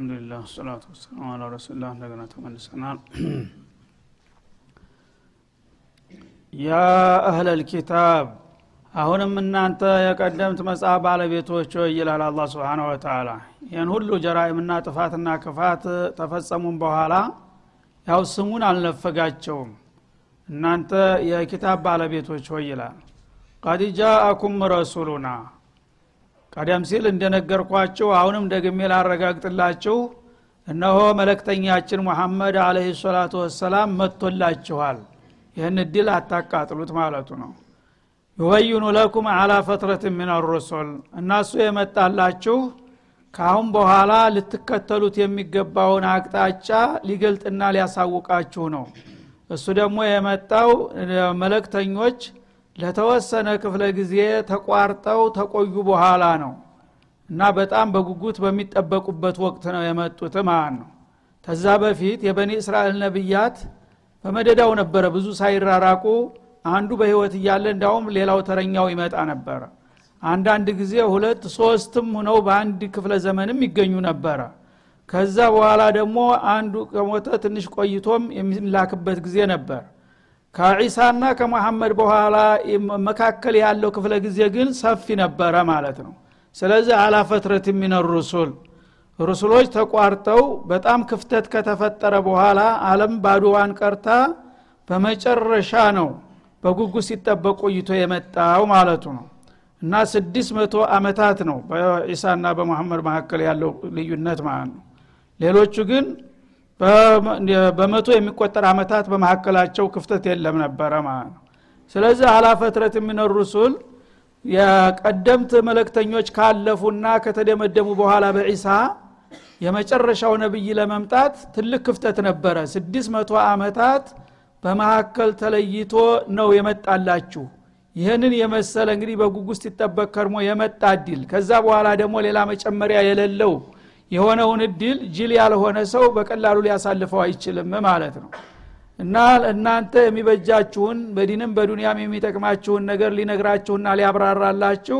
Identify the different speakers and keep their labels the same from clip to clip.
Speaker 1: አልሐምዱሊላህ ሰላቱ ወሰላሙ አላ ረሱላህ እንደገና ተመልሰናል። ያ አህለል ኪታብ አሁንም እናንተ የቀደምት መጽሐፍ ባለቤቶች ይላል አላ ስብን ወተላ ይህን ሁሉ ጀራይምና ጥፋትና ክፋት ተፈጸሙም በኋላ ያው ስሙን አልነፈጋቸውም። እናንተ የኪታብ ባለቤቶች ሆይ ይላል ቀድ ጃአኩም ረሱሉና ቀደም ሲል እንደነገርኳችሁ አሁንም ደግሜ ላረጋግጥላችሁ እነሆ መለክተኛችን ሙሐመድ አለህ ሰላቱ ወሰላም መጥቶላችኋል። ይህን እድል አታቃጥሉት ማለቱ ነው። ዩበይኑ ለኩም አላ ፈትረት ምን ሩሱል እናሱ የመጣላችሁ ካአሁን በኋላ ልትከተሉት የሚገባውን አቅጣጫ ሊገልጥና ሊያሳውቃችሁ ነው። እሱ ደግሞ የመጣው መለክተኞች ለተወሰነ ክፍለ ጊዜ ተቋርጠው ተቆዩ በኋላ ነው። እና በጣም በጉጉት በሚጠበቁበት ወቅት ነው የመጡት ማለት ነው። ተዛ በፊት የበኒ እስራኤል ነቢያት በመደዳው ነበረ። ብዙ ሳይራራቁ አንዱ በህይወት እያለ እንዳውም ሌላው ተረኛው ይመጣ ነበረ። አንዳንድ ጊዜ ሁለት ሶስትም ሁነው በአንድ ክፍለ ዘመንም ይገኙ ነበረ። ከዛ በኋላ ደግሞ አንዱ ከሞተ ትንሽ ቆይቶም የሚላክበት ጊዜ ነበር ከዒሳና ከመሐመድ በኋላ መካከል ያለው ክፍለ ጊዜ ግን ሰፊ ነበረ ማለት ነው። ስለዚህ አላ ፈትረት ሚን ሩሱል። ሩሱሎች ተቋርጠው በጣም ክፍተት ከተፈጠረ በኋላ አለም ባዶዋን ቀርታ በመጨረሻ ነው በጉጉ ሲጠበቅ ቆይቶ የመጣው ማለቱ ነው። እና ስድስት መቶ አመታት ነው በዒሳና በመሐመድ መካከል ያለው ልዩነት ማለት ነው። ሌሎቹ ግን በመቶ የሚቆጠር አመታት በመካከላቸው ክፍተት የለም ነበረ ማለት ነው። ስለዚህ አላፈትረት የሚነ ሩሱል የቀደምት መለክተኞች ካለፉና ከተደመደሙ በኋላ በዒሳ የመጨረሻው ነብይ ለመምጣት ትልቅ ክፍተት ነበረ። ስድስት መቶ አመታት በመካከል ተለይቶ ነው የመጣላችሁ። ይህንን የመሰለ እንግዲህ በጉጉ ሲጠበቅ ከርሞ የመጣ እድል። ከዛ በኋላ ደግሞ ሌላ መጨመሪያ የሌለው የሆነውን እድል ጅል ያልሆነ ሰው በቀላሉ ሊያሳልፈው አይችልም ማለት ነው። እና እናንተ የሚበጃችሁን በዲንም በዱንያም የሚጠቅማችሁን ነገር ሊነግራችሁና ሊያብራራላችሁ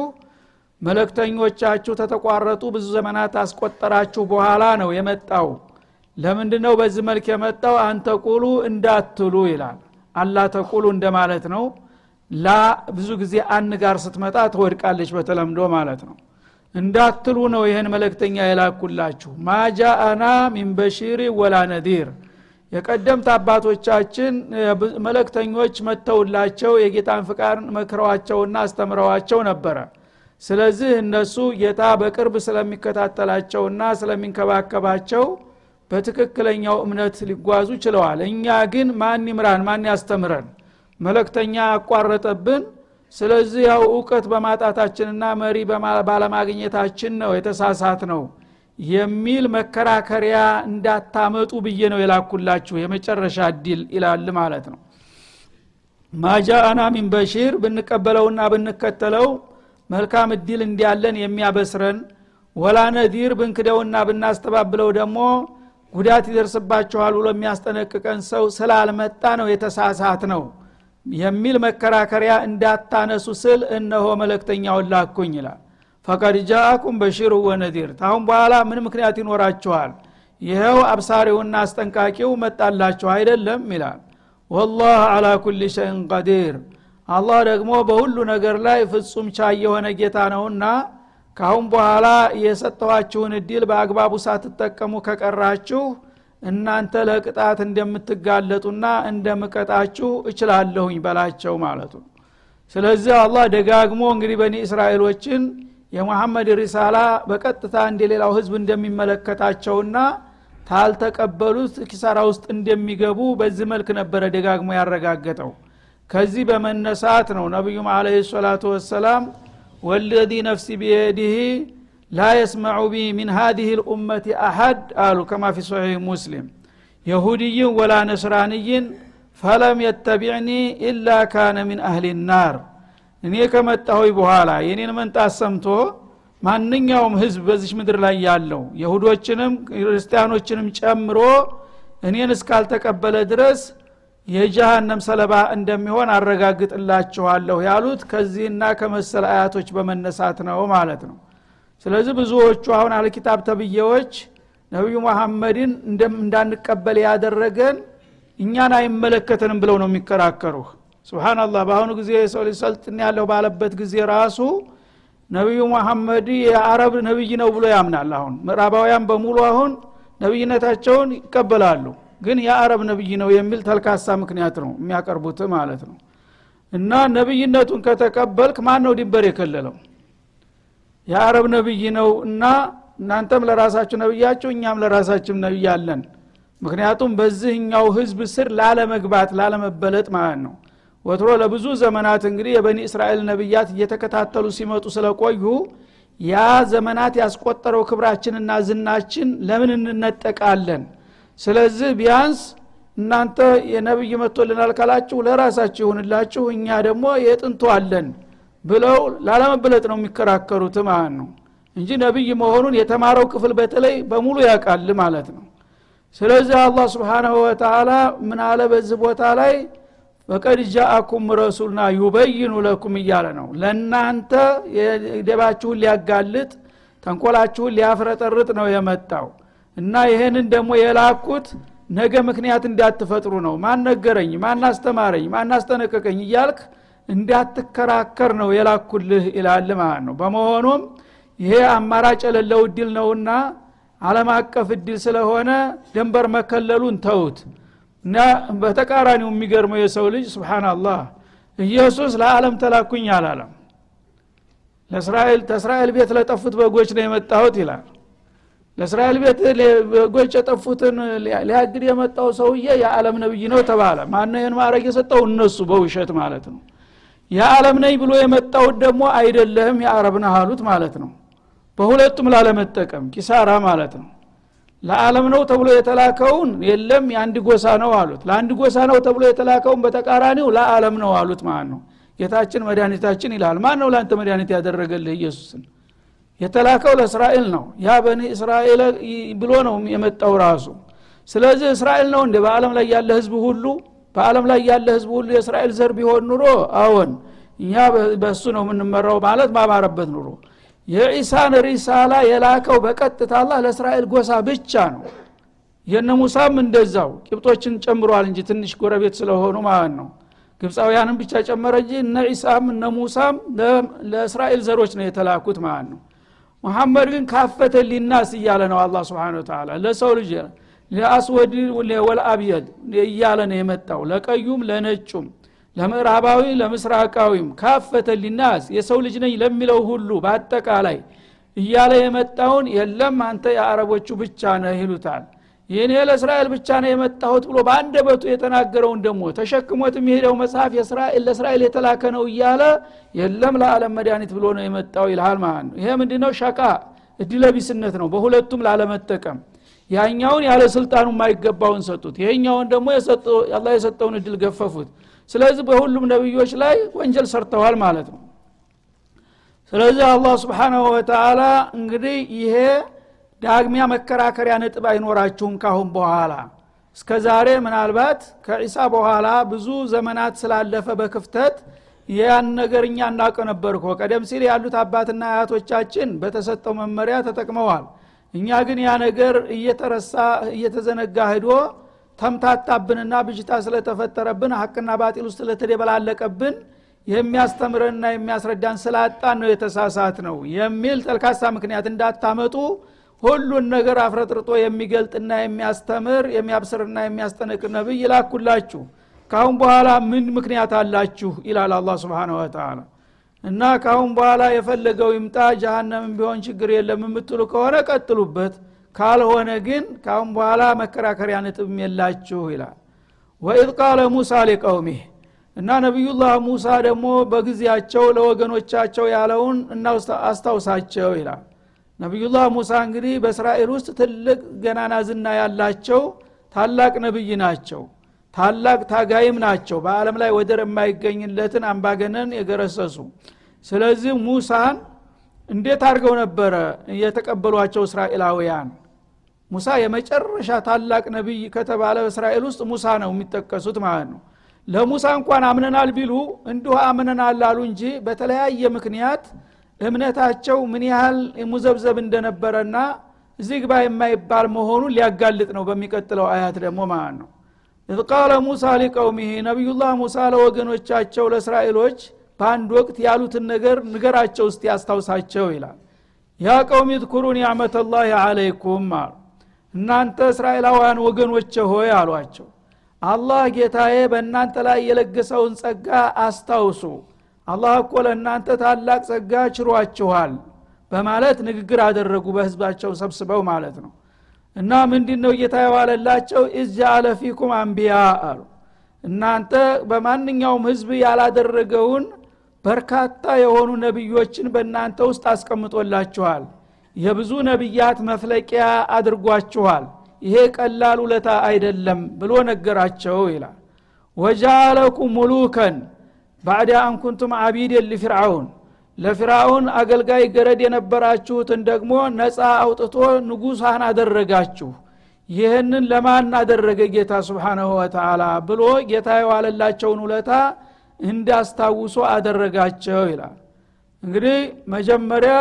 Speaker 1: መለክተኞቻችሁ ተተቋረጡ ብዙ ዘመናት አስቆጠራችሁ በኋላ ነው የመጣው። ለምንድ ነው በዚህ መልክ የመጣው? አንተ ቁሉ እንዳትሉ ይላል። አላ ተቁሉ እንደማለት ነው። ላ ብዙ ጊዜ አን ጋር ስትመጣ ትወድቃለች በተለምዶ ማለት ነው እንዳትሉ ነው ይህን መለክተኛ የላኩላችሁ። ማጃአና ሚን በሺሪ ወላ ነዲር። የቀደምት አባቶቻችን መለክተኞች መተውላቸው የጌታን ፍቃድ መክረዋቸውና አስተምረዋቸው ነበረ። ስለዚህ እነሱ ጌታ በቅርብ ስለሚከታተላቸውና ስለሚንከባከባቸው በትክክለኛው እምነት ሊጓዙ ችለዋል። እኛ ግን ማን ይምራን? ማን ያስተምረን? መለክተኛ ያቋረጠብን ስለዚህ ያው እውቀት በማጣታችንና መሪ ባለማግኘታችን ነው የተሳሳት ነው የሚል መከራከሪያ እንዳታመጡ ብዬ ነው የላኩላችሁ። የመጨረሻ እድል ይላል ማለት ነው። ማጃአና ሚን በሺር ብንቀበለውና ብንከተለው መልካም እድል እንዲያለን የሚያበስረን ወላ ነዲር ብንክደውና ብናስተባብለው ደግሞ ጉዳት ይደርስባችኋል ብሎ የሚያስጠነቅቀን ሰው ስላልመጣ ነው የተሳሳት ነው የሚል መከራከሪያ እንዳታነሱ ስል እነሆ መለክተኛውን ላኩኝ ይላል። ፈቀድ ጃአኩም በሺሩ ወነዲር ታሁን በኋላ ምን ምክንያት ይኖራችኋል ይኸው አብሳሪውና አስጠንቃቂው መጣላችሁ አይደለም ይላል። ወላህ አላ ኩል ሸይን ቀዲር። አላህ ደግሞ በሁሉ ነገር ላይ ፍጹም ቻይ የሆነ ጌታ ነውና ካሁን በኋላ የሰጠኋችሁን እድል በአግባቡ ሳትጠቀሙ ከቀራችሁ እናንተ ለቅጣት እንደምትጋለጡና እንደምቀጣችሁ እችላለሁኝ በላቸው ማለቱ ስለዚህ አላህ ደጋግሞ እንግዲህ በኒ እስራኤሎችን የሙሐመድ ሪሳላ በቀጥታ እንደ ሌላው ህዝብ እንደሚመለከታቸውና ታልተቀበሉት ኪሳራ ውስጥ እንደሚገቡ በዚህ መልክ ነበረ ደጋግሞ ያረጋገጠው። ከዚህ በመነሳት ነው ነቢዩም አለ ሰላቱ ወሰላም ወለዚ ነፍሲ ቢየዲህ لا يسمع بي من هذه الأمة أحد አሉ كما في صحيح مسلم يهودي ولا نصراني فلم يتبعني إلا كان من أهل النار እኔ ከመጣሁኝ በኋላ የኔን መምጣት ሰምቶ ማንኛውም ህዝብ በዚች ምድር ላይ ያለው የሁዶችንም ክርስቲያኖችንም ጨምሮ እኔን እስካልተቀበለ ድረስ የጀሃነም ሰለባ እንደሚሆን አረጋግጥላችኋለሁ ያሉት ከዚህና ከመሰል አያቶች በመነሳት ነው ማለት ነው ስለዚህ ብዙዎቹ አሁን አልኪታብ ተብዬዎች ነቢዩ መሐመድን እንዳንቀበል ያደረገን እኛን አይመለከተንም ብለው ነው የሚከራከሩህ። ስብናላህ በአሁኑ ጊዜ የሰው ልጅ ያለው ባለበት ጊዜ ራሱ ነቢዩ መሐመድ የአረብ ነቢይ ነው ብሎ ያምናል። አሁን ምዕራባውያን በሙሉ አሁን ነቢይነታቸውን ይቀበላሉ። ግን የአረብ ነቢይ ነው የሚል ተልካሳ ምክንያት ነው የሚያቀርቡት ማለት ነው። እና ነቢይነቱን ከተቀበልክ ማን ነው ድንበር የከለለው የአረብ ነቢይ ነው እና እናንተም ለራሳችሁ ነቢያችሁ እኛም ለራሳችን ነቢይ አለን። ምክንያቱም በዚህኛው ህዝብ ስር ላለመግባት ላለመበለጥ ማለት ነው። ወትሮ ለብዙ ዘመናት እንግዲህ የበኒ እስራኤል ነቢያት እየተከታተሉ ሲመጡ ስለቆዩ ያ ዘመናት ያስቆጠረው ክብራችንና ዝናችን ለምን እንነጠቃለን? ስለዚህ ቢያንስ እናንተ የነብይ መጥቶልናል ካላችሁ ለራሳችሁ ይሁንላችሁ እኛ ደግሞ የጥንቱ አለን ብለው ላለመበለጥ ነው የሚከራከሩት ማለት ነው። እንጂ ነቢይ መሆኑን የተማረው ክፍል በተለይ በሙሉ ያውቃል ማለት ነው። ስለዚህ አላህ ስብሓናሁ ወተላ ምን አለ በዚህ ቦታ ላይ? ፈቀድ ጃአኩም ረሱልና ዩበይኑ ለኩም እያለ ነው። ለእናንተ ደባችሁን ሊያጋልጥ ተንኮላችሁን ሊያፍረጠርጥ ነው የመጣው። እና ይህንን ደግሞ የላኩት ነገ ምክንያት እንዳትፈጥሩ ነው። ማን ነገረኝ? ማን አስተማረኝ? ማን አስጠነቀቀኝ? እያልክ እንዳትከራከር ነው የላኩልህ ይላል ማለት ነው። በመሆኑም ይሄ አማራጭ የሌለው እድል ነውና አለም አቀፍ እድል ስለሆነ ድንበር መከለሉን ተውት እና በተቃራኒው የሚገርመው የሰው ልጅ ስብናላህ ኢየሱስ ለዓለም ተላኩኝ አላለም። ለእስራኤል ተእስራኤል ቤት ለጠፉት በጎች ነው የመጣሁት ይላል። ለእስራኤል ቤት በጎች የጠፉትን ሊያግድ የመጣው ሰውዬ የዓለም ነብይ ነው ተባለ። ማነ ይህን ማድረግ የሰጠው? እነሱ በውሸት ማለት ነው የዓለም ነኝ ብሎ የመጣውት ደግሞ አይደለህም የአረብ ነህ አሉት ማለት ነው። በሁለቱም ላለመጠቀም ኪሳራ ማለት ነው። ለዓለም ነው ተብሎ የተላከውን የለም የአንድ ጎሳ ነው አሉት። ለአንድ ጎሳ ነው ተብሎ የተላከውን በተቃራኒው ለዓለም ነው አሉት ማለት ነው። ጌታችን መድኃኒታችን ይላል። ማን ነው ለአንተ መድኃኒት ያደረገልህ? ኢየሱስን የተላከው ለእስራኤል ነው። ያ በኒ እስራኤል ብሎ ነው የመጣው ራሱ። ስለዚህ እስራኤል ነው እንደ በአለም ላይ ያለ ህዝብ ሁሉ በአለም ላይ ያለ ህዝብ ሁሉ የእስራኤል ዘር ቢሆን ኑሮ አዎን እኛ በእሱ ነው የምንመራው ማለት ባማረበት ኑሮ። የኢሳን ሪሳላ የላከው በቀጥታ አላህ ለእስራኤል ጎሳ ብቻ ነው። የነ ሙሳም እንደዛው። ቂብጦችን ጨምሯል እንጂ ትንሽ ጎረቤት ስለሆኑ ማለት ነው። ግብፃውያንም ብቻ ጨመረ እንጂ እነ ዒሳም እነ ሙሳም ለእስራኤል ዘሮች ነው የተላኩት ማለት ነው። ሙሐመድ ግን ካፈተ ሊናስ እያለ ነው አላ ስብን ተላ ለሰው ልጅ ለአስወድ ወልአብየድ እያለ ነው የመጣው። ለቀዩም ለነጩም ለምዕራባዊ ለምስራቃዊም ካፈተ ሊናስ የሰው ልጅ ነኝ ለሚለው ሁሉ በአጠቃላይ እያለ የመጣውን የለም አንተ የአረቦቹ ብቻ ነህ ይሉታል። ይህን ለእስራኤል ብቻ ነው የመጣሁት ብሎ በአንደበቱ የተናገረውን ደግሞ ተሸክሞት የሚሄደው መጽሐፍ ለእስራኤል የተላከ ነው እያለ የለም ለዓለም መድኃኒት ብሎ ነው የመጣው ይልሃል ማለት ነው። ይሄ ምንድነው? ሸቃ እድለቢስነት ነው። በሁለቱም ላለመጠቀም ያኛውን ያለ ስልጣኑ የማይገባውን ሰጡት። ይሄኛውን ደግሞ አላ የሰጠውን እድል ገፈፉት። ስለዚህ በሁሉም ነቢዮች ላይ ወንጀል ሰርተዋል ማለት ነው። ስለዚህ አላህ ስብሓናሁ ወተላ እንግዲህ ይሄ ዳግሚያ መከራከሪያ ነጥብ አይኖራችሁም ካሁን በኋላ። እስከ ዛሬ ምናልባት ከዒሳ በኋላ ብዙ ዘመናት ስላለፈ በክፍተት ያን ነገር እኛ እናውቅ ነበር ቀደም ሲል ያሉት አባትና አያቶቻችን በተሰጠው መመሪያ ተጠቅመዋል እኛ ግን ያ ነገር እየተረሳ እየተዘነጋ ሂዶ ተምታታብንና ብጅታ ስለተፈጠረብን ሀቅና ባጢል ውስጥ ስለተደበላለቀብን የሚያስተምረንና የሚያስረዳን ስላጣን ነው የተሳሳት ነው የሚል ተልካሳ ምክንያት እንዳታመጡ ሁሉን ነገር አፍረጥርጦ የሚገልጥና የሚያስተምር የሚያብስርና የሚያስጠነቅር ነብይ ይላኩላችሁ ካሁን በኋላ ምን ምክንያት አላችሁ? ይላል አላ ስብን ወተላ እና ካሁን በኋላ የፈለገው ይምጣ ጀሃነምን ቢሆን ችግር የለም የምትሉ ከሆነ ቀጥሉበት። ካልሆነ ግን ካሁን በኋላ መከራከሪያ ነጥብም የላችሁ ይላል። ወኢዝ ቃለ ሙሳ ሊቀውሚህ እና ነቢዩላህ ሙሳ ደግሞ በጊዜያቸው ለወገኖቻቸው ያለውን አስታውሳቸው ይላል። ነቢዩላህ ሙሳ እንግዲህ በእስራኤል ውስጥ ትልቅ ገናና ዝና ያላቸው ታላቅ ነብይ ናቸው ታላቅ ታጋይም ናቸው። በአለም ላይ ወደር የማይገኝለትን አምባገነን የገረሰሱ። ስለዚህ ሙሳን እንዴት አድርገው ነበረ የተቀበሏቸው እስራኤላውያን? ሙሳ የመጨረሻ ታላቅ ነቢይ ከተባለ በእስራኤል ውስጥ ሙሳ ነው የሚጠቀሱት ማለት ነው። ለሙሳ እንኳን አምነናል ቢሉ እንዲሁ አምነናል አሉ እንጂ በተለያየ ምክንያት እምነታቸው ምን ያህል ሙዘብዘብ እንደነበረና እዚህ ግባ የማይባል መሆኑን ሊያጋልጥ ነው በሚቀጥለው አያት ደግሞ ማለት ነው እዝ ቃለ ሙሳ ሊቀውሚህ ነቢዩላህ ሙሳ ለወገኖቻቸው ለእስራኤሎች በአንድ ወቅት ያሉትን ነገር ንገራቸው እስቲ ያስታውሳቸው ይላል። ያ ቀውም ዝኩሩ ኒዕመተላህ አለይኩም አሉ። እናንተ እስራኤላውያን ወገኖቼ ሆይ አሏቸው። አላህ ጌታዬ በእናንተ ላይ የለገሰውን ጸጋ አስታውሱ። አላህ እኮ ለእናንተ ታላቅ ጸጋ ችሯችኋል በማለት ንግግር አደረጉ በህዝባቸው ሰብስበው ማለት ነው እና ምንድ ነው ጌታ የዋለላቸው إذ جعل فيكم أنبياء አሉ። እናንተ በማንኛውም ህዝብ ያላደረገውን በርካታ የሆኑ ነቢዮችን በእናንተ ውስጥ አስቀምጦላችኋል። የብዙ ነቢያት መፍለቂያ አድርጓችኋል። ይሄ ቀላል ውለታ አይደለም ብሎ ነገራቸው ይላል። وجعلكم ملوكا ባዕድ አንኩንቱም አቢድን ሊፍርዓውን ለፊርአውን አገልጋይ ገረድ የነበራችሁትን ደግሞ ነፃ አውጥቶ ንጉሳን አደረጋችሁ። ይህንን ለማን አደረገ ጌታ ስብሓናሁ ወተላ ብሎ ጌታ የዋለላቸውን ውለታ እንዳስታውሶ አደረጋቸው ይላል። እንግዲህ መጀመሪያ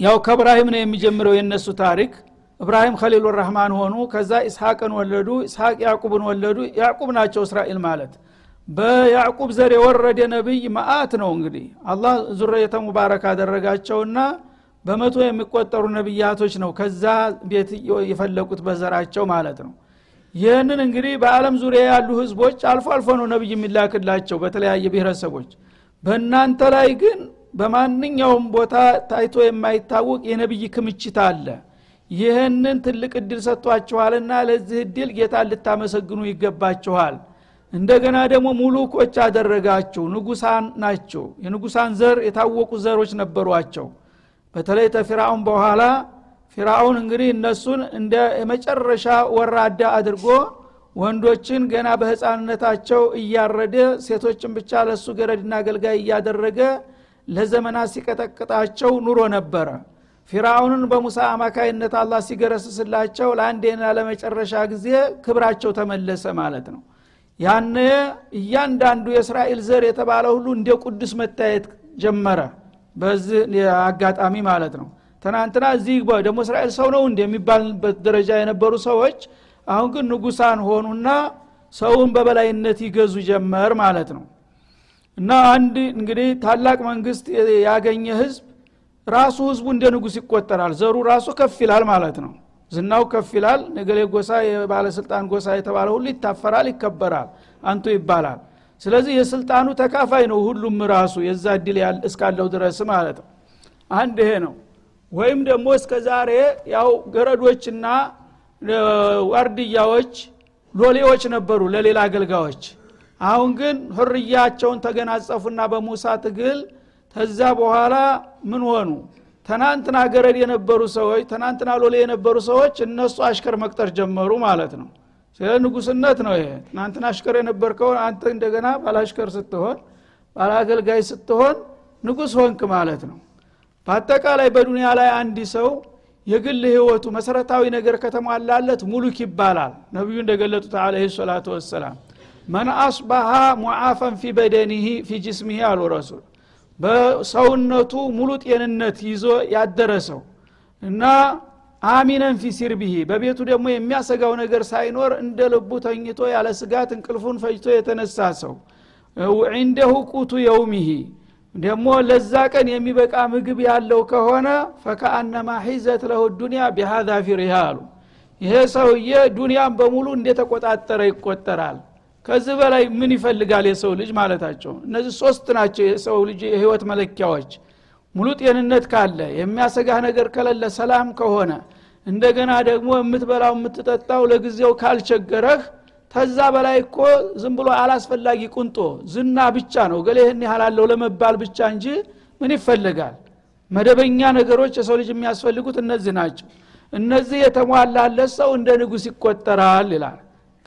Speaker 1: ያው ከእብራሂም ነው የሚጀምረው የእነሱ ታሪክ። እብራሂም ከሊሉ ረህማን ሆኑ። ከዛ ኢስሐቅን ወለዱ። ኢስሐቅ ያዕቁብን ወለዱ። ያዕቁብ ናቸው እስራኤል ማለት በያዕቁብ ዘር የወረደ ነቢይ መአት ነው እንግዲህ። አላህ ዙረየተ ሙባረክ አደረጋቸውና በመቶ የሚቆጠሩ ነቢያቶች ነው ከዛ ቤት የፈለቁት በዘራቸው ማለት ነው። ይህንን እንግዲህ በአለም ዙሪያ ያሉ ህዝቦች አልፎ አልፎ ነው ነቢይ የሚላክላቸው በተለያየ ብሔረሰቦች። በእናንተ ላይ ግን በማንኛውም ቦታ ታይቶ የማይታወቅ የነቢይ ክምችት አለ። ይህንን ትልቅ እድል ሰጥቷችኋልና ለዚህ እድል ጌታ ልታመሰግኑ ይገባችኋል እንደገና ደግሞ ሙሉኮች አደረጋችሁ ንጉሳን ናቸው። የንጉሳን ዘር የታወቁ ዘሮች ነበሯቸው። በተለይ ተፊራውን በኋላ ፊራውን እንግዲህ እነሱን እንደ የመጨረሻ ወራዳ አድርጎ ወንዶችን ገና በህፃንነታቸው እያረደ ሴቶችን ብቻ ለሱ ገረድና አገልጋይ እያደረገ ለዘመናት ሲቀጠቅጣቸው ኑሮ ነበረ። ፊራውንን በሙሳ አማካይነት አላህ ሲገረስስላቸው ለአንዴና ለመጨረሻ ጊዜ ክብራቸው ተመለሰ ማለት ነው ያነ እያንዳንዱ የእስራኤል ዘር የተባለ ሁሉ እንደ ቅዱስ መታየት ጀመረ። በዚህ አጋጣሚ ማለት ነው። ትናንትና እዚህ ደግሞ እስራኤል ሰው ነው እንደ የሚባልበት ደረጃ የነበሩ ሰዎች አሁን ግን ንጉሳን ሆኑና ሰውን በበላይነት ይገዙ ጀመር ማለት ነው። እና አንድ እንግዲህ ታላቅ መንግስት ያገኘ ህዝብ ራሱ ህዝቡ እንደ ንጉስ ይቆጠራል። ዘሩ ራሱ ከፍ ይላል ማለት ነው ዝናው ከፍ ይላል ነገሌ ጎሳ የባለስልጣን ጎሳ የተባለ ሁሉ ይታፈራል ይከበራል አንቱ ይባላል። ስለዚህ የስልጣኑ ተካፋይ ነው ሁሉም ራሱ የዛ እድል እስካለው ድረስ ማለት ነው። አንድ ይሄ ነው። ወይም ደግሞ እስከ ዛሬ ያው ገረዶችና ዋርድያዎች ሎሌዎች ነበሩ ለሌላ አገልጋዮች። አሁን ግን ህርያቸውን ተገናጸፉና በሙሳ ትግል ተዛ በኋላ ምን ሆኑ ትናንትና ገረድ የነበሩ ሰዎች ትናንትና ሎሌ የነበሩ ሰዎች እነሱ አሽከር መቅጠር ጀመሩ ማለት ነው። ስለ ንጉስነት ነው ይሄ። ትናንትና አሽከር የነበርከውን አንተ እንደገና ባላሽከር ስትሆን ባላገልጋይ ስትሆን ንጉስ ሆንክ ማለት ነው። በአጠቃላይ በዱንያ ላይ አንድ ሰው የግል ህይወቱ መሰረታዊ ነገር ከተሟላለት ሙሉክ ይባላል። ነቢዩ እንደገለጡት አለ ሰላቱ ወሰላም መን አስባሃ ሙዓፈን ፊ በደኒህ ፊ ጅስሚህ አሉ ረሱል በሰውነቱ ሙሉ ጤንነት ይዞ ያደረሰው እና አሚነን ፊ ሲርቢሂ በቤቱ ደግሞ የሚያሰጋው ነገር ሳይኖር እንደ ልቡ ተኝቶ ያለ ስጋት እንቅልፉን ፈጅቶ የተነሳ ሰው። ዒንደሁ ቁቱ የውሚሂ ደግሞ ለዛ ቀን የሚበቃ ምግብ ያለው ከሆነ ፈከአነማ ሒዘት ለሁ ዱኒያ ቢሃዛ ፊሪሃ አሉ ይሄ ሰውዬ ዱንያን በሙሉ እንደተቆጣጠረ ይቆጠራል ከዚህ በላይ ምን ይፈልጋል የሰው ልጅ ማለታቸው? እነዚህ ሶስት ናቸው የሰው ልጅ የህይወት መለኪያዎች። ሙሉ ጤንነት ካለ የሚያሰጋህ ነገር ከሌለ ሰላም ከሆነ እንደገና ደግሞ የምትበላው የምትጠጣው ለጊዜው ካልቸገረህ ተዛ በላይ እኮ ዝም ብሎ አላስፈላጊ ቁንጦ ዝና ብቻ ነው። ገሌ ይህን ያህላለው ለመባል ብቻ እንጂ ምን ይፈልጋል? መደበኛ ነገሮች የሰው ልጅ የሚያስፈልጉት እነዚህ ናቸው። እነዚህ የተሟላለት ሰው እንደ ንጉስ ይቆጠራል ይላል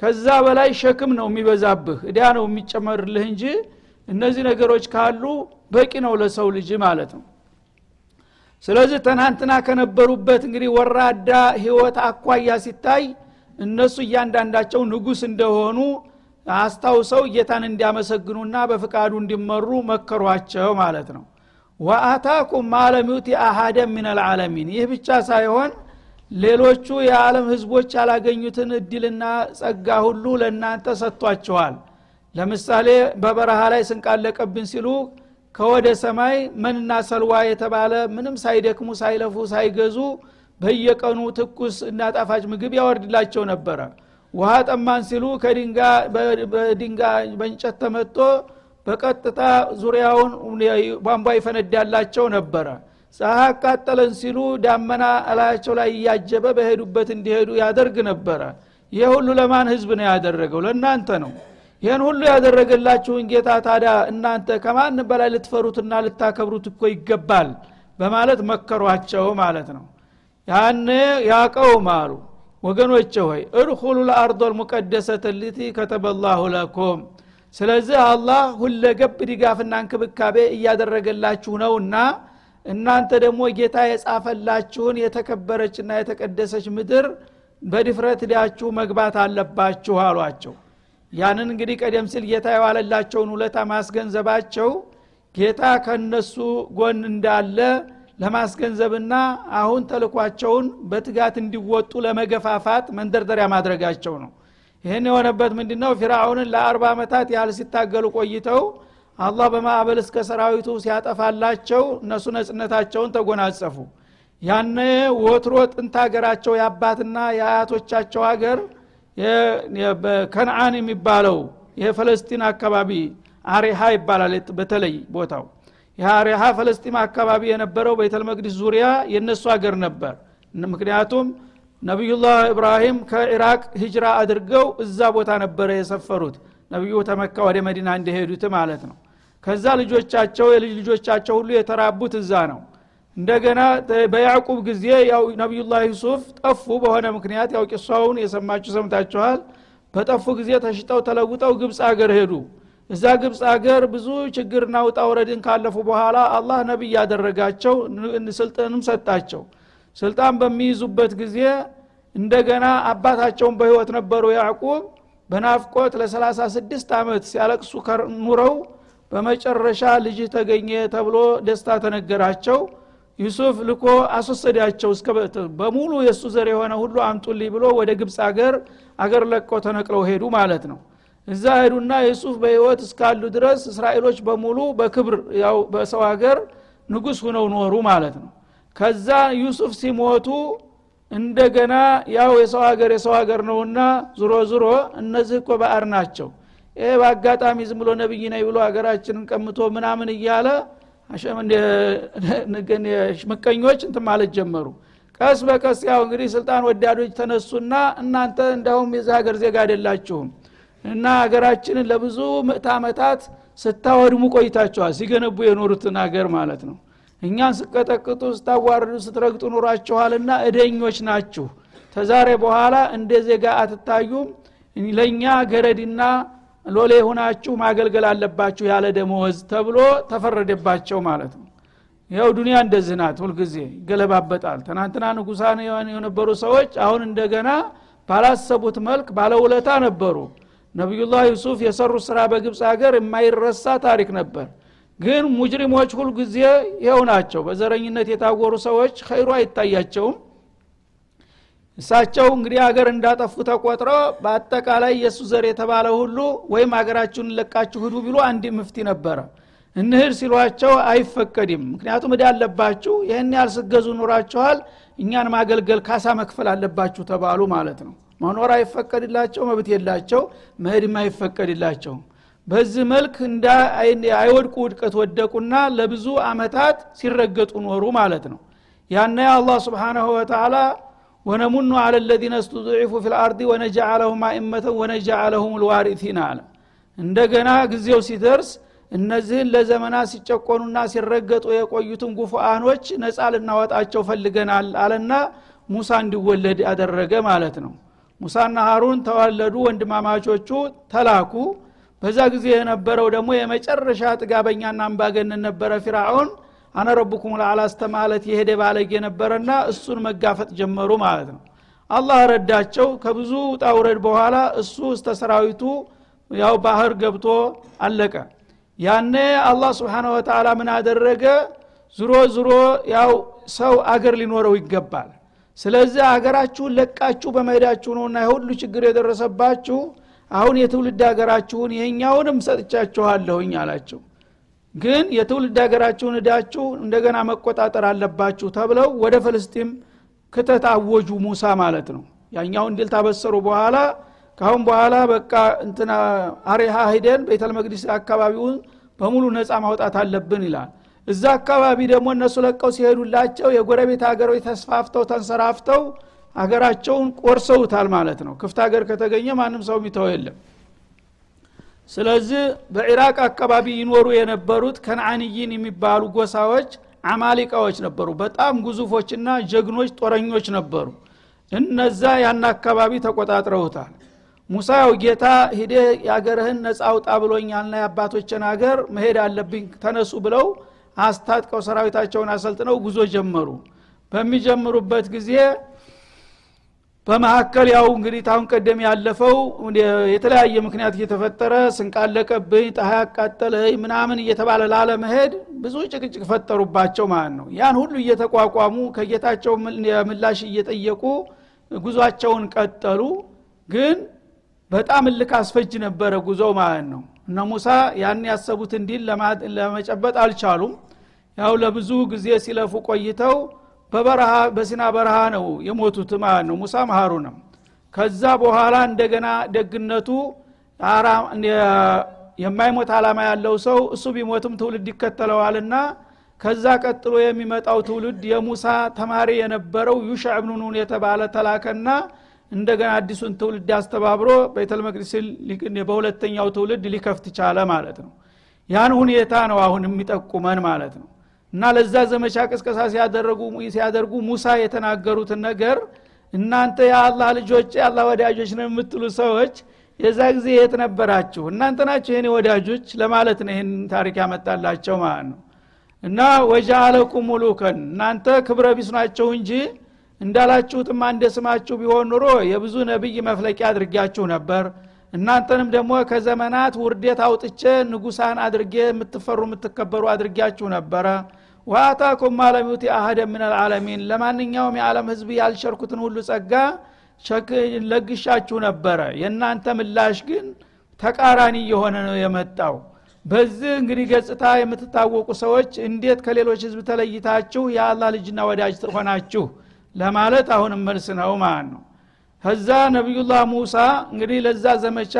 Speaker 1: ከዛ በላይ ሸክም ነው የሚበዛብህ እዳ ነው የሚጨመርልህ እንጂ እነዚህ ነገሮች ካሉ በቂ ነው ለሰው ልጅ ማለት ነው። ስለዚህ ትናንትና ከነበሩበት እንግዲህ ወራዳ ህይወት አኳያ ሲታይ እነሱ እያንዳንዳቸው ንጉስ እንደሆኑ አስታውሰው ጌታን እንዲያመሰግኑና በፍቃዱ እንዲመሩ መከሯቸው ማለት ነው። ወአታኩም ማለም ዩቲ አሃደን ምን ይህ ብቻ ሳይሆን ሌሎቹ የዓለም ህዝቦች ያላገኙትን እድልና ጸጋ ሁሉ ለእናንተ ሰጥቷቸዋል። ለምሳሌ በበረሃ ላይ ስንቃለቀብን ሲሉ ከወደ ሰማይ መንና ሰልዋ የተባለ ምንም ሳይደክሙ ሳይለፉ ሳይገዙ በየቀኑ ትኩስ እና ጣፋጭ ምግብ ያወርድላቸው ነበረ። ውሃ ጠማን ሲሉ በድንጋ በእንጨት ተመጦ በቀጥታ ዙሪያውን ቧንቧ ይፈነዳላቸው ነበረ ፀሐይ አቃጠለን ሲሉ ዳመና እላያቸው ላይ እያጀበ በሄዱበት እንዲሄዱ ያደርግ ነበረ። ይህ ሁሉ ለማን ህዝብ ነው ያደረገው? ለእናንተ ነው። ይህን ሁሉ ያደረገላችሁን ጌታ ታዲያ እናንተ ከማን በላይ ልትፈሩትና ልታከብሩት እኮ ይገባል? በማለት መከሯቸው ማለት ነው። ያነ ያቀውም አሉ። ወገኖቼ ሆይ እድኩሉ ለአርዶ ልሙቀደሰት ልቲ ከተበላሁ ለኩም። ስለዚህ አላህ ሁለገብ ድጋፍና እንክብካቤ እያደረገላችሁ ነውና እናንተ ደግሞ ጌታ የጻፈላችሁን የተከበረችና የተቀደሰች ምድር በድፍረት ዳችሁ መግባት አለባችሁ አሏቸው። ያንን እንግዲህ ቀደም ሲል ጌታ የዋለላቸውን ውለታ ማስገንዘባቸው ጌታ ከነሱ ጎን እንዳለ ለማስገንዘብና አሁን ተልኳቸውን በትጋት እንዲወጡ ለመገፋፋት መንደርደሪያ ማድረጋቸው ነው። ይህን የሆነበት ምንድ ነው ፊራውንን ለአርባ ዓመታት ያህል ሲታገሉ ቆይተው አላህ በማዕበል እስከ ሰራዊቱ ሲያጠፋላቸው እነሱ ነጽነታቸውን ተጎናጸፉ። ያነ ወትሮ ጥንት ሀገራቸው የአባትና የአያቶቻቸው ሀገር ከነአን የሚባለው የፈለስጢን አካባቢ አሪሃ ይባላል በተለይ ቦታው። ይህ አሪሃ ፈለስጢን አካባቢ የነበረው ቤተልመቅዲስ ዙሪያ የእነሱ ሀገር ነበር። ምክንያቱም ነቢዩላህ ኢብራሂም ከኢራቅ ሂጅራ አድርገው እዛ ቦታ ነበረ የሰፈሩት። ነቢዩ ተመካ ወደ መዲና እንደሄዱት ማለት ነው ከዛ ልጆቻቸው የልጅ ልጆቻቸው ሁሉ የተራቡት እዛ ነው። እንደገና በያዕቁብ ጊዜ ያው ነቢዩላህ ዩሱፍ ጠፉ በሆነ ምክንያት። ያው ቂሷውን የሰማችሁ ሰምታችኋል። በጠፉ ጊዜ ተሽጠው ተለውጠው ግብፅ አገር ሄዱ። እዛ ግብፅ አገር ብዙ ችግርና ውጣ ውረድን ካለፉ በኋላ አላህ ነቢይ ያደረጋቸው ስልጣንም ሰጣቸው። ስልጣን በሚይዙበት ጊዜ እንደገና አባታቸውን በህይወት ነበሩ። ያዕቁብ በናፍቆት ለ36 ዓመት ሲያለቅሱ ኑረው በመጨረሻ ልጅ ተገኘ ተብሎ ደስታ ተነገራቸው። ዩሱፍ ልኮ አስወሰዳቸው በሙሉ የእሱ ዘር የሆነ ሁሉ አምጡልኝ ብሎ ወደ ግብፅ አገር አገር ለቀው ተነቅለው ሄዱ ማለት ነው። እዛ ሄዱና ዩሱፍ በህይወት እስካሉ ድረስ እስራኤሎች በሙሉ በክብር ያው በሰው ሀገር ንጉስ ሁነው ኖሩ ማለት ነው። ከዛ ዩሱፍ ሲሞቱ እንደገና ያው የሰው ሀገር የሰው ሀገር ነውና ዙሮ ዙሮ እነዚህ እኮ ባዕር ናቸው ይህ በአጋጣሚ ዝም ብሎ ነብይ ነኝ ብሎ ሀገራችንን ቀምቶ ምናምን እያለ ምቀኞች እንት ማለት ጀመሩ። ቀስ በቀስ ያው እንግዲህ ስልጣን ወዳዶች ተነሱና እናንተ እንዳሁም የዚ ሀገር ዜጋ አይደላችሁም እና ሀገራችንን ለብዙ ምዕት ዓመታት ስታወድሙ ቆይታችኋል ሲገነቡ የኖሩትን ሀገር ማለት ነው። እኛን ስቀጠቅጡ ስታዋርዱ ስትረግጡ ኑራችኋልና እደኞች ናችሁ። ተዛሬ በኋላ እንደ ዜጋ አትታዩም። ለእኛ ገረድና ሎሌ ሁናችሁ ማገልገል አለባችሁ ያለ ደመወዝ ተብሎ ተፈረደባቸው ማለት ነው። ያው ዱኒያ እንደዚህ ናት ሁልጊዜ ይገለባበጣል። ትናንትና ንጉሳን የነበሩ ሰዎች አሁን እንደገና ባላሰቡት መልክ ባለውለታ ነበሩ። ነቢዩላህ ዩሱፍ የሰሩት ስራ በግብፅ ሀገር የማይረሳ ታሪክ ነበር። ግን ሙጅሪሞች ሁልጊዜ ይኸው ናቸው። በዘረኝነት የታወሩ ሰዎች ኸይሩ አይታያቸውም እሳቸው እንግዲህ ሀገር እንዳጠፉ ተቆጥሮ በአጠቃላይ የእሱ ዘር የተባለ ሁሉ ወይም ሀገራችሁን ለቃችሁ ሂዱ ቢሉ አንድ ምፍቲ ነበረ። እንህድ ሲሏቸው አይፈቀድም። ምክንያቱም እዳ አለባችሁ ይህን ያህል ስገዙ ኑራችኋል እኛን ማገልገል ካሳ መክፈል አለባችሁ ተባሉ ማለት ነው። መኖር አይፈቀድላቸው መብት የላቸው መሄድም አይፈቀድላቸውም። በዚህ መልክ እንደ አይወድቁ ውድቀት ወደቁና ለብዙ አመታት ሲረገጡ ኖሩ ማለት ነው። ያነ አላህ ስብሓናሁ ወተላ ወነሙኑ አለ ለዚነ ስተضዒፉ ፊ ልአርድ ወነጃአለሁም አእመተን ወነጃአለሁም ልዋሪቲን አለ። እንደገና ጊዜው ሲደርስ እነዚህን ለዘመናት ሲጨቆኑና ሲረገጡ የቆዩትን ጉፉአኖች ነፃ ልናወጣቸው ፈልገናል አለና ሙሳ እንዲወለድ ያደረገ ማለት ነው። ሙሳና ሀሩን ተወለዱ ወንድማማቾቹ ተላኩ። በዛ ጊዜ የነበረው ደግሞ የመጨረሻ ጥጋበኛና አምባገነን ነበረ ፊራውን አነ ረቡኩም ለአላስተ ማለት የሄደ ባለጌ ነበረና እሱን መጋፈጥ ጀመሩ ማለት ነው። አላህ ረዳቸው። ከብዙ ውጣውረድ በኋላ እሱ እስተ ሰራዊቱ ያው ባህር ገብቶ አለቀ። ያኔ አላህ ስብሓነ ወተላ ምን አደረገ? ዙሮ ዙሮ ያው ሰው አገር ሊኖረው ይገባል። ስለዚህ አገራችሁን ለቃችሁ በመሄዳችሁ ነውና የሁሉ ችግር የደረሰባችሁ አሁን የትውልድ ሀገራችሁን ይሄኛውንም ሰጥቻችኋለሁኝ አላቸው ግን የትውልድ ሀገራችሁን እዳችሁ እንደገና መቆጣጠር አለባችሁ ተብለው ወደ ፍልስጢም ክተት አወጁ ሙሳ ማለት ነው። ያኛውን ድል ታበሰሩ በኋላ ካሁን በኋላ በቃ እንትና አሬሃ ሂደን ቤተል መቅዲስ አካባቢውን በሙሉ ነፃ ማውጣት አለብን ይላል። እዛ አካባቢ ደግሞ እነሱ ለቀው ሲሄዱላቸው የጎረቤት ሀገሮች ተስፋፍተው ተንሰራፍተው ሀገራቸውን ቆርሰውታል ማለት ነው። ክፍት ሀገር ከተገኘ ማንም ሰው ሚተው የለም ስለዚህ በኢራቅ አካባቢ ይኖሩ የነበሩት ከነአንይን የሚባሉ ጎሳዎች አማሊቃዎች ነበሩ። በጣም ግዙፎችና ጀግኖች ጦረኞች ነበሩ። እነዛ ያን አካባቢ ተቆጣጥረውታል። ሙሳ ያው ጌታ ሂደ የአገርህን ነጻ አውጣ ብሎኛልና የአባቶችን ሀገር መሄድ አለብኝ ተነሱ ብለው አስታጥቀው ሰራዊታቸውን አሰልጥነው ጉዞ ጀመሩ። በሚጀምሩበት ጊዜ በመካከል ያው እንግዲህ ታሁን ቀደም ያለፈው የተለያየ ምክንያት እየተፈጠረ ስንቃለቀብኝ ፀሐይ አቃጠለኝ ምናምን እየተባለ ላለመሄድ ብዙ ጭቅጭቅ ፈጠሩባቸው ማለት ነው። ያን ሁሉ እየተቋቋሙ ከጌታቸው ምላሽ እየጠየቁ ጉዟቸውን ቀጠሉ። ግን በጣም እልክ አስፈጅ ነበረ ጉዞው ማለት ነው። እነ ሙሳ ያን ያሰቡትን ዲል ለመጨበጥ አልቻሉም። ያው ለብዙ ጊዜ ሲለፉ ቆይተው በበረሃ በሲና በረሃ ነው የሞቱት ማለት ነው። ሙሳ መሀሩንም ከዛ በኋላ እንደገና ደግነቱ የማይሞት አላማ ያለው ሰው እሱ ቢሞትም ትውልድ ይከተለዋልና ከዛ ቀጥሎ የሚመጣው ትውልድ የሙሳ ተማሪ የነበረው ዩሻ እብኑ ኑን የተባለ ተላከና እንደገና አዲሱን ትውልድ አስተባብሮ ቤተልመቅዲስን በሁለተኛው ትውልድ ሊከፍት ቻለ ማለት ነው። ያን ሁኔታ ነው አሁን የሚጠቁመን ማለት ነው እና ለዛ ዘመቻ ቅስቀሳ ሲያደርጉ ሙሳ የተናገሩትን ነገር እናንተ የአላህ ልጆች የአላህ ወዳጆች ነው የምትሉ ሰዎች የዛ ጊዜ የት ነበራችሁ? እናንተ ናቸው የኔ ወዳጆች ለማለት ነው ይህን ታሪክ ያመጣላቸው ማለት ነው። እና ወጃአለኩም ሙሉከን እናንተ ክብረ ቢስ ናቸው እንጂ እንዳላችሁትማ እንደ ስማችሁ ቢሆን ኑሮ የብዙ ነቢይ መፍለቂያ አድርጊያችሁ ነበር። እናንተንም ደግሞ ከዘመናት ውርዴት አውጥቼ ንጉሳን አድርጌ የምትፈሩ የምትከበሩ አድርጊያችሁ ነበረ ዋአታኩም ማለሚውት አህደ ምን አልዓለሚን ለማንኛውም የዓለም ህዝብ ያልሸርኩትን ሁሉ ጸጋ ለግሻችሁ ነበረ። የእናንተ ምላሽ ግን ተቃራኒ እየሆነ ነው የመጣው። በዚህ እንግዲህ ገጽታ የምትታወቁ ሰዎች እንዴት ከሌሎች ህዝብ ተለይታችሁ የአላህ ልጅና ወዳጅ ሆናችሁ ለማለት አሁንም መልስ ነው ማለት ነው። ከዛ ነቢዩላህ ሙሳ እንግዲህ ለዛ ዘመቻ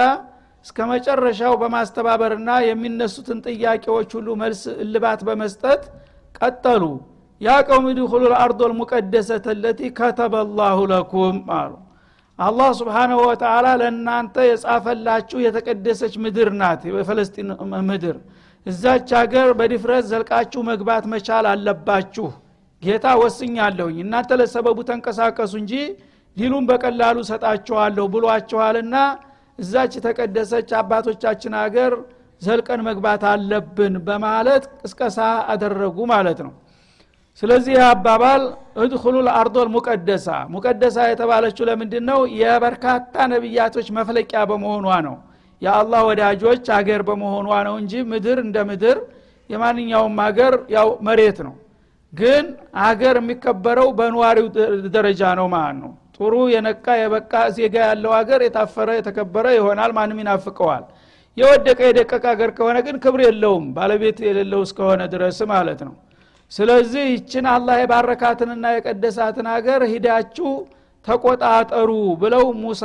Speaker 1: እስከ መጨረሻው በማስተባበርና የሚነሱትን ጥያቄዎች ሁሉ መልስ እልባት በመስጠት ቀጠሉ። ያ ቀውም ድኹሉ ልአርዶ ልሙቀደሰተ ለቲ ከተበ ላሁ ለኩም አሉ። አላህ ስብሓንሁ ወተላ ለእናንተ የጻፈላችሁ የተቀደሰች ምድር ናት። የፈለስጢን ምድር። እዛች ሀገር በድፍረት ዘልቃችሁ መግባት መቻል አለባችሁ። ጌታ ወስኛለሁኝ። እናንተ ለሰበቡ ተንቀሳቀሱ እንጂ ዲሉን በቀላሉ ሰጣችኋለሁ ብሏችኋልና እዛች የተቀደሰች አባቶቻችን ሀገር ዘልቀን መግባት አለብን በማለት ቅስቀሳ አደረጉ ማለት ነው። ስለዚህ አባባል እድኩሉ ልአርዶ ሙቀደሳ ሙቀደሳ የተባለችው ለምንድን ነው የበርካታ ነቢያቶች መፍለቂያ በመሆኗ ነው። የአላህ ወዳጆች አገር በመሆኗ ነው እንጂ ምድር እንደ ምድር የማንኛውም ሀገር ያው መሬት ነው። ግን አገር የሚከበረው በነዋሪው ደረጃ ነው ማለት ነው። ጥሩ የነቃ የበቃ ዜጋ ያለው ሀገር የታፈረ የተከበረ ይሆናል ማንም ይናፍቀዋል የወደቀ የደቀቀ ሀገር ከሆነ ግን ክብር የለውም ባለቤት የሌለው እስከሆነ ድረስ ማለት ነው። ስለዚህ ይችን አላህ የባረካትንና የቀደሳትን ሀገር ሂዳችሁ ተቆጣጠሩ ብለው ሙሳ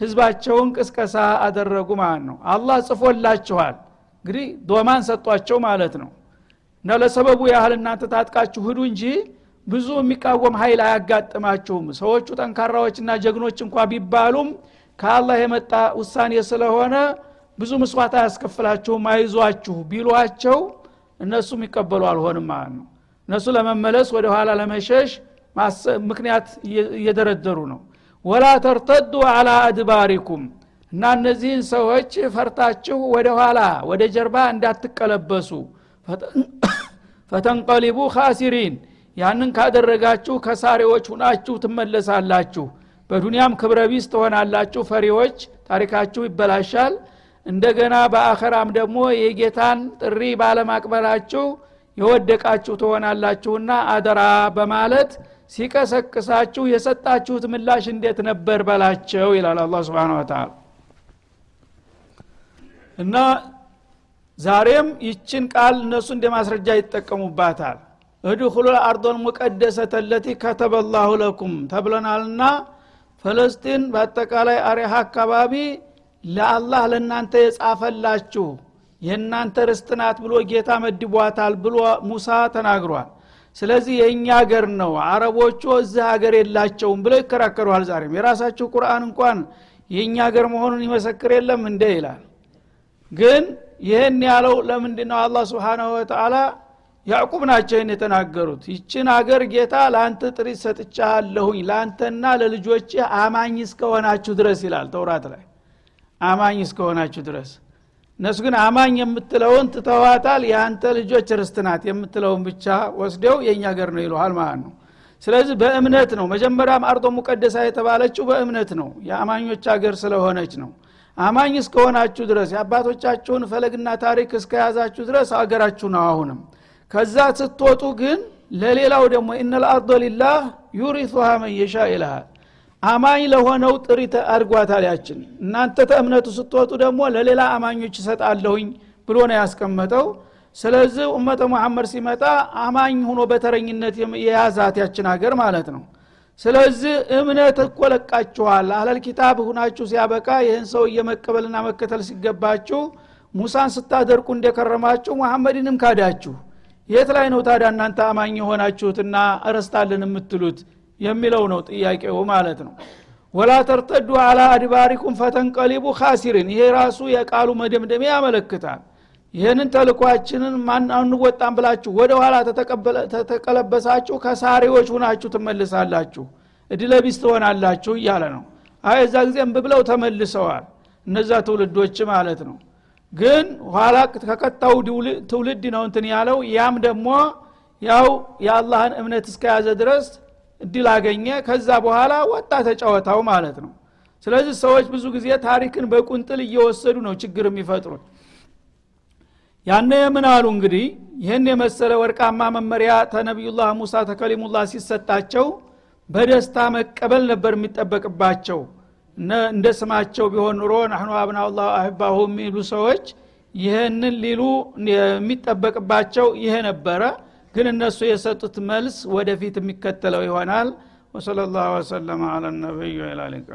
Speaker 1: ህዝባቸውን ቅስቀሳ አደረጉ ማለት ነው። አላህ ጽፎላችኋል። እንግዲህ ዶማን ሰጧቸው ማለት ነው። እና ለሰበቡ ያህል እናንተ ታጥቃችሁ ሂዱ እንጂ ብዙ የሚቃወም ኃይል አያጋጥማችሁም። ሰዎቹ ጠንካራዎችና ጀግኖች እንኳ ቢባሉም ከአላህ የመጣ ውሳኔ ስለሆነ ብዙ ምስዋት አያስከፍላችሁም አይዟችሁ ቢሏቸው እነሱ የሚቀበሉ አልሆንም ማለት ነው። እነሱ ለመመለስ ወደ ኋላ ለመሸሽ ምክንያት እየደረደሩ ነው። ወላ ተርተዱ አላ አድባሪኩም እና እነዚህን ሰዎች ፈርታችሁ ወደ ኋላ ወደ ጀርባ እንዳትቀለበሱ። ፈተንቀሊቡ ካሲሪን ያንን ካደረጋችሁ ከሳሪዎች ሁናችሁ ትመለሳላችሁ። በዱንያም ክብረ ቢስ ትሆናላችሁ ፈሪዎች ታሪካችሁ ይበላሻል እንደገና በአኸራም ደግሞ የጌታን ጥሪ ባለማቅበላችሁ የወደቃችሁ ትሆናላችሁና አደራ በማለት ሲቀሰቅሳችሁ የሰጣችሁት ምላሽ እንዴት ነበር በላቸው ይላል አላ ስብን እና ዛሬም ይችን ቃል እነሱ እንደ ማስረጃ ይጠቀሙባታል። እድኩሉ አርዶል ሙቀደሰተ ለቲ ከተበላሁ ለኩም ተብለናልና ፈለስጢን በአጠቃላይ አሪሃ አካባቢ ለአላህ ለእናንተ የጻፈላችሁ የእናንተ ርስትናት ብሎ ጌታ መድቧታል ብሎ ሙሳ ተናግሯል። ስለዚህ የእኛ ሀገር ነው። አረቦቹ እዚህ ሀገር የላቸውም ብለው ይከራከሯል ዛሬም። የራሳችሁ ቁርአን እንኳን የእኛ ሀገር መሆኑን ይመሰክር የለም እንደ ይላል። ግን ይህን ያለው ለምንድ ነው አላ ስብሓናሁ ወተላ ያዕቁብ ናቸው ይህን የተናገሩት። ይችን አገር ጌታ ለአንተ ጥሪት ሰጥቻለሁኝ ለአንተና ለልጆች አማኝ እስከሆናችሁ ድረስ ይላል ተውራት ላይ አማኝ እስከሆናችሁ ድረስ። እነሱ ግን አማኝ የምትለውን ትተዋታል። የአንተ ልጆች ርስት ናት የምትለውን ብቻ ወስደው የእኛ ሀገር ነው ይለሃል ማለት ነው። ስለዚህ በእምነት ነው። መጀመሪያም አርጦ ሙቀደሳ የተባለችው በእምነት ነው። የአማኞች ሀገር ስለሆነች ነው። አማኝ እስከሆናችሁ ድረስ የአባቶቻችሁን ፈለግና ታሪክ እስከያዛችሁ ድረስ አገራችሁ ነው አሁንም። ከዛ ስትወጡ ግን ለሌላው ደግሞ ኢነል አርዶ ሊላህ ዩሪቱሃ መን የሻ ይልሃል አማኝ ለሆነው ጥሪ አድርጓታል ያችን። እናንተ ተእምነቱ ስትወጡ ደግሞ ለሌላ አማኞች ይሰጣለሁኝ ብሎ ነው ያስቀመጠው። ስለዚህ ኡመተ ሙሐመድ ሲመጣ አማኝ ሆኖ በተረኝነት የያዛት ያችን ሀገር ማለት ነው። ስለዚህ እምነት እኮ ለቃችኋል። አህለል ኪታብ ሁናችሁ ሲያበቃ ይህን ሰው እየመቀበልና መከተል ሲገባችሁ ሙሳን ስታደርቁ እንደከረማችሁ ሙሐመድንም ካዳችሁ። የት ላይ ነው ታዲያ እናንተ አማኝ የሆናችሁትና እረስታለን የምትሉት የሚለው ነው ጥያቄው ማለት ነው። ወላ ተርተዱ አላ አድባሪኩም ፈተንቀሊቡ ካሲሪን ይሄ ራሱ የቃሉ መደምደሚያ ያመለክታል። ይህንን ተልኳችንን ማን አንወጣም ብላችሁ ወደ ኋላ ተተቀለበሳችሁ ከሳሪዎች ሁናችሁ ትመልሳላችሁ እድለቢስ ትሆናላችሁ እያለ ነው። አይ እዛ ጊዜ እምብ ብለው ተመልሰዋል እነዛ ትውልዶች ማለት ነው። ግን ኋላ ከቀጣው ትውልድ ነው እንትን ያለው። ያም ደግሞ ያው የአላህን እምነት እስከያዘ ድረስ እድል አገኘ። ከዛ በኋላ ወጣ ተጫወታው ማለት ነው። ስለዚህ ሰዎች ብዙ ጊዜ ታሪክን በቁንጥል እየወሰዱ ነው ችግር የሚፈጥሩት። ያነ የምን አሉ እንግዲህ? ይህን የመሰለ ወርቃማ መመሪያ ተነቢዩላህ ሙሳ ተከሊሙላህ ሲሰጣቸው በደስታ መቀበል ነበር የሚጠበቅባቸው። እንደ ስማቸው ቢሆን ኑሮ ናህኑ አብናላህ አህባሁ የሚሉ ሰዎች ይህንን ሊሉ የሚጠበቅባቸው ይሄ ነበረ ግን እነሱ የሰጡት መልስ ወደፊት የሚከተለው ይሆናል። ወሰለ ላሁ ወሰለማ አላ ነቢይ ወላሊቃ